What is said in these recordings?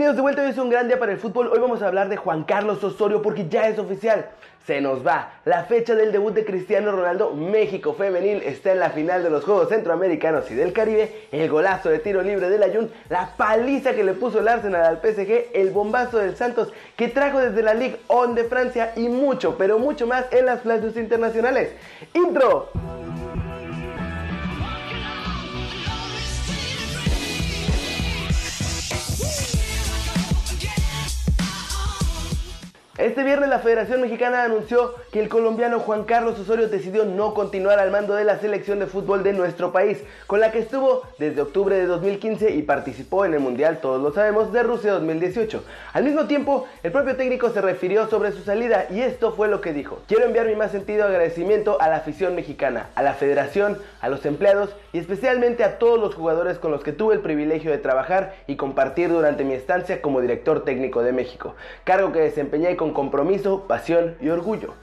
Bienvenidos de vuelta, hoy es un gran día para el fútbol. Hoy vamos a hablar de Juan Carlos Osorio porque ya es oficial. Se nos va. La fecha del debut de Cristiano Ronaldo, México Femenil, está en la final de los Juegos Centroamericanos y del Caribe. El golazo de tiro libre del Ayun, la paliza que le puso el Arsenal al PSG, el bombazo del Santos que trajo desde la Ligue 1 de Francia y mucho, pero mucho más en las flashes internacionales. Intro. Este viernes la Federación Mexicana anunció que el colombiano Juan Carlos Osorio decidió no continuar al mando de la selección de fútbol de nuestro país, con la que estuvo desde octubre de 2015 y participó en el Mundial, todos lo sabemos, de Rusia 2018. Al mismo tiempo, el propio técnico se refirió sobre su salida y esto fue lo que dijo. Quiero enviar mi más sentido agradecimiento a la afición mexicana, a la federación, a los empleados y especialmente a todos los jugadores con los que tuve el privilegio de trabajar y compartir durante mi estancia como director técnico de México, cargo que desempeñé con compromiso, pasión y orgullo.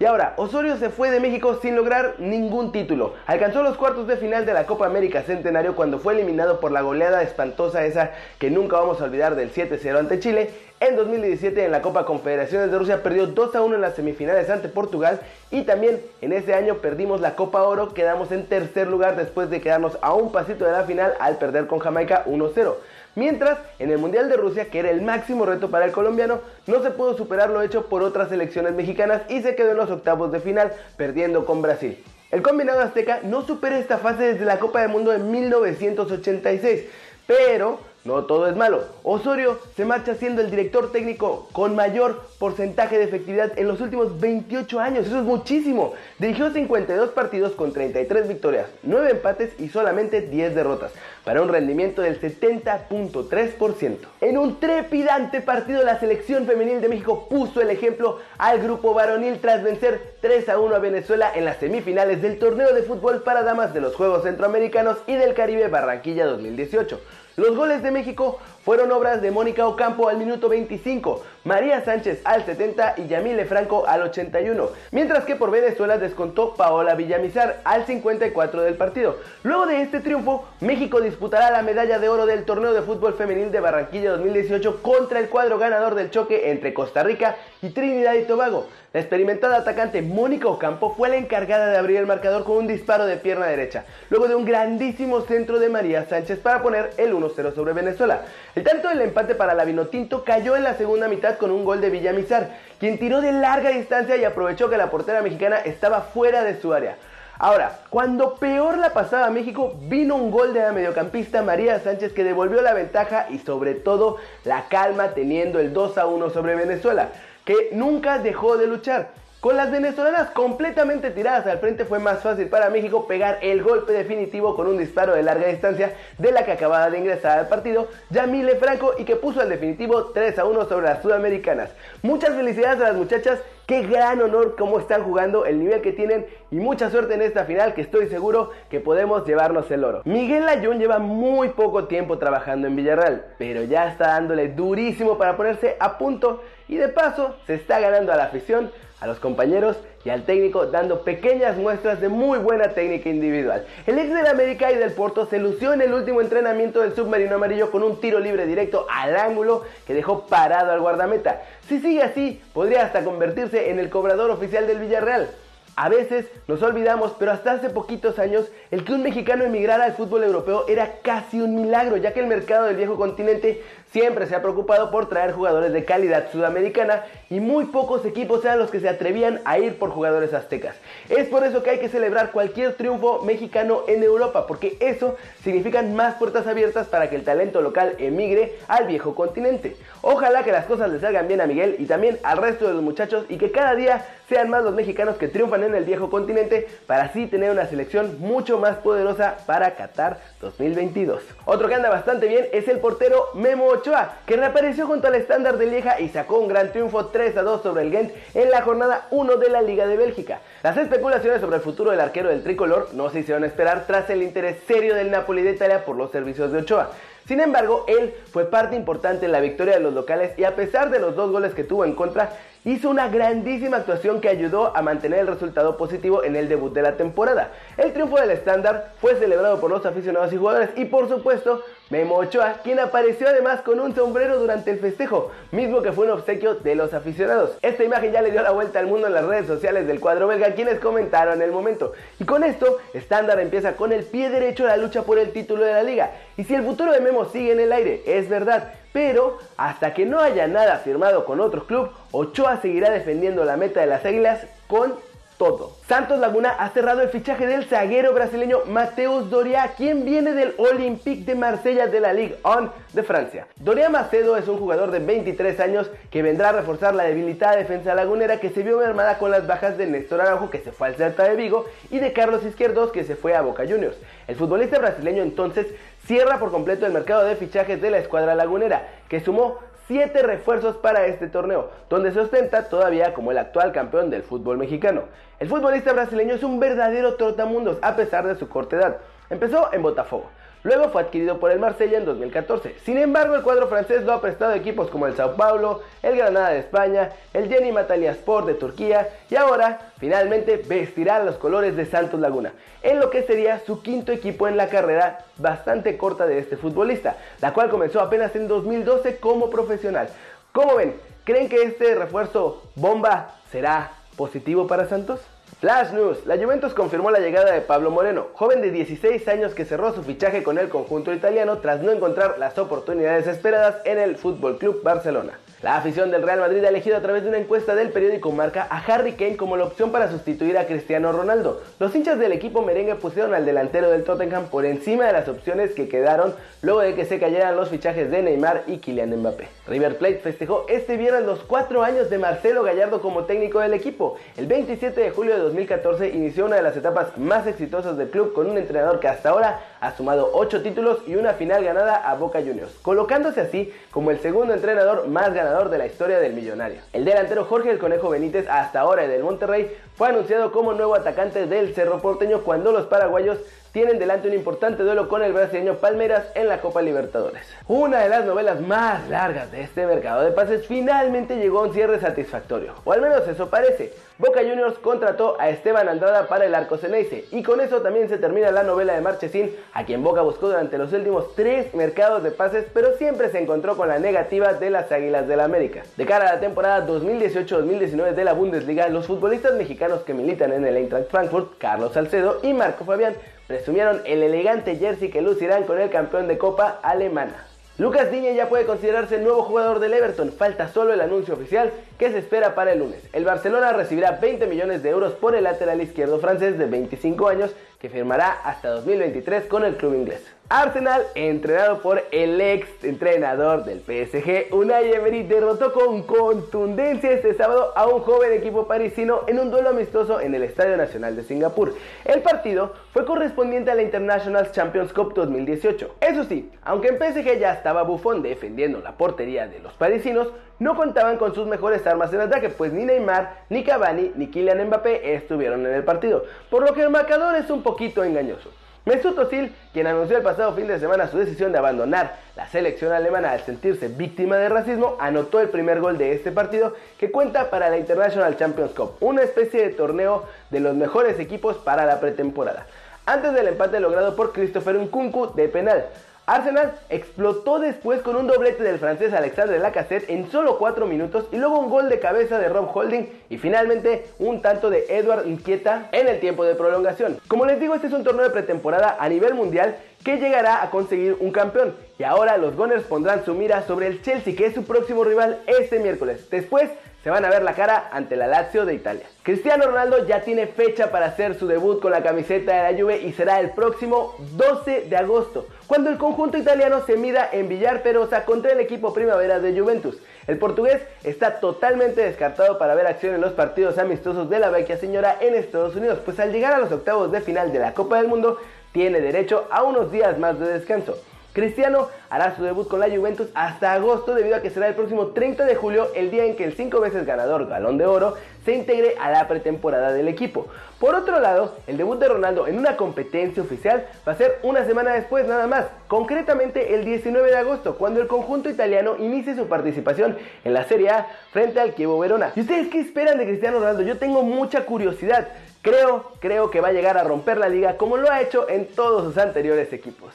Y ahora, Osorio se fue de México sin lograr ningún título. Alcanzó los cuartos de final de la Copa América Centenario cuando fue eliminado por la goleada espantosa esa que nunca vamos a olvidar del 7-0 ante Chile. En 2017 en la Copa Confederaciones de Rusia perdió 2 a 1 en las semifinales ante Portugal y también en ese año perdimos la Copa Oro, quedamos en tercer lugar después de quedarnos a un pasito de la final al perder con Jamaica 1-0. Mientras, en el Mundial de Rusia, que era el máximo reto para el colombiano, no se pudo superar lo hecho por otras selecciones mexicanas y se quedó en los octavos de final, perdiendo con Brasil. El combinado azteca no supera esta fase desde la Copa del Mundo de 1986, pero no todo es malo. Osorio se marcha siendo el director técnico con mayor porcentaje de efectividad en los últimos 28 años. Eso es muchísimo. Dirigió 52 partidos con 33 victorias, 9 empates y solamente 10 derrotas, para un rendimiento del 70.3%. En un trepidante partido, la selección femenil de México puso el ejemplo al grupo varonil tras vencer 3 a 1 a Venezuela en las semifinales del torneo de fútbol para damas de los Juegos Centroamericanos y del Caribe Barranquilla 2018. Los goles de México fueron obras de Mónica Ocampo al minuto 25, María Sánchez al 70 y Yamile Franco al 81, mientras que por Venezuela descontó Paola Villamizar al 54 del partido. Luego de este triunfo, México disputará la medalla de oro del torneo de fútbol femenil de Barranquilla 2018 contra el cuadro ganador del choque entre Costa Rica y Trinidad y Tobago. La experimentada atacante Mónica Ocampo fue la encargada de abrir el marcador con un disparo de pierna derecha, luego de un grandísimo centro de María Sánchez para poner el 1-0 sobre Venezuela. El tanto del empate para la Vinotinto cayó en la segunda mitad con un gol de Villamizar, quien tiró de larga distancia y aprovechó que la portera mexicana estaba fuera de su área. Ahora, cuando peor la pasaba México, vino un gol de la mediocampista María Sánchez que devolvió la ventaja y sobre todo la calma teniendo el 2 a 1 sobre Venezuela, que nunca dejó de luchar. Con las venezolanas completamente tiradas al frente fue más fácil para México pegar el golpe definitivo con un disparo de larga distancia de la que acababa de ingresar al partido Yamile Franco y que puso al definitivo 3 a 1 sobre las sudamericanas. Muchas felicidades a las muchachas, qué gran honor cómo están jugando, el nivel que tienen y mucha suerte en esta final que estoy seguro que podemos llevarnos el oro. Miguel Layún lleva muy poco tiempo trabajando en Villarreal, pero ya está dándole durísimo para ponerse a punto y de paso se está ganando a la afición a los compañeros y al técnico dando pequeñas muestras de muy buena técnica individual. El ex del América y del Porto se lució en el último entrenamiento del submarino amarillo con un tiro libre directo al ángulo que dejó parado al guardameta. Si sigue así, podría hasta convertirse en el cobrador oficial del Villarreal. A veces nos olvidamos, pero hasta hace poquitos años, el que un mexicano emigrara al fútbol europeo era casi un milagro, ya que el mercado del viejo continente siempre se ha preocupado por traer jugadores de calidad sudamericana y muy pocos equipos eran los que se atrevían a ir por jugadores aztecas. Es por eso que hay que celebrar cualquier triunfo mexicano en Europa, porque eso significa más puertas abiertas para que el talento local emigre al viejo continente. Ojalá que las cosas le salgan bien a Miguel y también al resto de los muchachos y que cada día sean más los mexicanos que triunfan en el viejo continente para así tener una selección mucho más poderosa para Qatar 2022. Otro que anda bastante bien es el portero Memo Ochoa, que reapareció junto al estándar de Lieja y sacó un gran triunfo 3 a 2 sobre el Gent en la jornada 1 de la Liga de Bélgica. Las especulaciones sobre el futuro del arquero del tricolor no se hicieron esperar tras el interés serio del Napoli de Italia por los servicios de Ochoa. Sin embargo, él fue parte importante en la victoria de los locales y a pesar de los dos goles que tuvo en contra, hizo una grandísima actuación que ayudó a mantener el resultado positivo en el debut de la temporada. El triunfo del estándar fue celebrado por los aficionados y jugadores y por supuesto Memo Ochoa, quien apareció además con un sombrero durante el festejo, mismo que fue un obsequio de los aficionados. Esta imagen ya le dio la vuelta al mundo en las redes sociales del cuadro belga, quienes comentaron el momento. Y con esto, Estándar empieza con el pie derecho la lucha por el título de la liga. Y si el futuro de Memo sigue en el aire, es verdad, pero hasta que no haya nada firmado con otro club, Ochoa seguirá defendiendo la meta de las Águilas con todo. Santos Laguna ha cerrado el fichaje del zaguero brasileño Mateus Doria, quien viene del Olympique de Marsella de la Ligue 1 de Francia. Doria Macedo es un jugador de 23 años que vendrá a reforzar la debilitada defensa lagunera que se vio mermada con las bajas de Néstor Araujo que se fue al Celta de Vigo y de Carlos Izquierdos que se fue a Boca Juniors. El futbolista brasileño entonces cierra por completo el mercado de fichajes de la escuadra lagunera, que sumó 7 refuerzos para este torneo, donde se ostenta todavía como el actual campeón del fútbol mexicano. El futbolista brasileño es un verdadero trotamundos a pesar de su corta edad. Empezó en Botafogo, Luego fue adquirido por el Marsella en 2014. Sin embargo, el cuadro francés lo ha prestado a equipos como el Sao Paulo, el Granada de España, el Jenny Matalya Sport de Turquía y ahora finalmente vestirá los colores de Santos Laguna, en lo que sería su quinto equipo en la carrera bastante corta de este futbolista, la cual comenzó apenas en 2012 como profesional. ¿Cómo ven? ¿Creen que este refuerzo bomba será positivo para Santos? Flash News, la Juventus confirmó la llegada de Pablo Moreno, joven de 16 años que cerró su fichaje con el conjunto italiano tras no encontrar las oportunidades esperadas en el Fútbol Club Barcelona. La afición del Real Madrid ha elegido a través de una encuesta del periódico Marca a Harry Kane como la opción para sustituir a Cristiano Ronaldo. Los hinchas del equipo merengue pusieron al delantero del Tottenham por encima de las opciones que quedaron luego de que se cayeran los fichajes de Neymar y Kylian Mbappé. River Plate festejó este viernes los cuatro años de Marcelo Gallardo como técnico del equipo. El 27 de julio de 2014 inició una de las etapas más exitosas del club con un entrenador que hasta ahora ha sumado 8 títulos y una final ganada a Boca Juniors, colocándose así como el segundo entrenador más ganador de la historia del millonario. El delantero Jorge el Conejo Benítez, hasta ahora del Monterrey, fue anunciado como nuevo atacante del Cerro Porteño cuando los paraguayos tienen delante un importante duelo con el brasileño Palmeiras en la Copa Libertadores. Una de las novelas más largas de este mercado de pases finalmente llegó a un cierre satisfactorio, o al menos eso parece. Boca Juniors contrató a Esteban Andrada para el arco Ceneice y con eso también se termina la novela de Marchesín, a quien Boca buscó durante los últimos tres mercados de pases, pero siempre se encontró con la negativa de las Águilas del la América. De cara a la temporada 2018-2019 de la Bundesliga, los futbolistas mexicanos que militan en el Eintracht Frankfurt, Carlos Salcedo y Marco Fabián, presumieron el elegante jersey que lucirán con el campeón de Copa alemana. Lucas Diñe ya puede considerarse el nuevo jugador del Everton, falta solo el anuncio oficial que se espera para el lunes. El Barcelona recibirá 20 millones de euros por el lateral izquierdo francés de 25 años que firmará hasta 2023 con el club inglés. Arsenal, entrenado por el ex entrenador del PSG, Unai Emery, derrotó con contundencia este sábado a un joven equipo parisino en un duelo amistoso en el Estadio Nacional de Singapur. El partido fue correspondiente a la International Champions Cup 2018. Eso sí, aunque en PSG ya estaba Buffon defendiendo la portería de los parisinos, no contaban con sus mejores armas en ataque, pues ni Neymar, ni Cavani, ni Kylian Mbappé estuvieron en el partido, por lo que el marcador es un poquito engañoso. Mesut Özil, quien anunció el pasado fin de semana su decisión de abandonar la selección alemana al sentirse víctima de racismo, anotó el primer gol de este partido que cuenta para la International Champions Cup, una especie de torneo de los mejores equipos para la pretemporada. Antes del empate logrado por Christopher Nkunku de penal, Arsenal explotó después con un doblete del francés Alexandre Lacazette en solo 4 minutos y luego un gol de cabeza de Rob Holding y finalmente un tanto de Edward Inquieta en el tiempo de prolongación. Como les digo, este es un torneo de pretemporada a nivel mundial que llegará a conseguir un campeón y ahora los Gunners pondrán su mira sobre el Chelsea que es su próximo rival este miércoles. Después se van a ver la cara ante la Lazio de Italia. Cristiano Ronaldo ya tiene fecha para hacer su debut con la camiseta de la Juve y será el próximo 12 de agosto, cuando el conjunto italiano se mida en Villar Perosa contra el equipo primavera de Juventus. El portugués está totalmente descartado para ver acción en los partidos amistosos de la vecchia señora en Estados Unidos, pues al llegar a los octavos de final de la Copa del Mundo tiene derecho a unos días más de descanso. Cristiano hará su debut con la Juventus hasta agosto debido a que será el próximo 30 de julio el día en que el cinco veces ganador Galón de Oro se integre a la pretemporada del equipo. Por otro lado, el debut de Ronaldo en una competencia oficial va a ser una semana después nada más, concretamente el 19 de agosto, cuando el conjunto italiano inicie su participación en la Serie A frente al Chievo Verona. ¿Y ustedes qué esperan de Cristiano Ronaldo? Yo tengo mucha curiosidad. Creo, creo que va a llegar a romper la liga como lo ha hecho en todos sus anteriores equipos.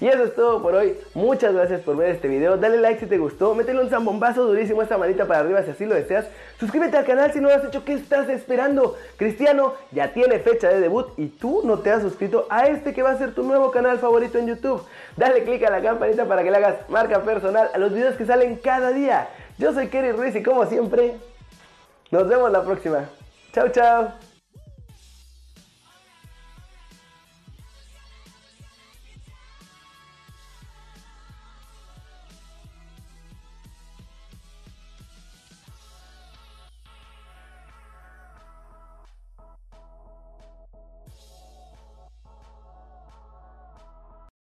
Y eso es todo por hoy. Muchas gracias por ver este video. Dale like si te gustó. Métele un zambombazo durísimo esta manita para arriba si así lo deseas. Suscríbete al canal si no lo has hecho. ¿Qué estás esperando? Cristiano ya tiene fecha de debut y tú no te has suscrito a este que va a ser tu nuevo canal favorito en YouTube. Dale click a la campanita para que le hagas marca personal a los videos que salen cada día. Yo soy Kerry Ruiz y como siempre, nos vemos la próxima. Chao, chao.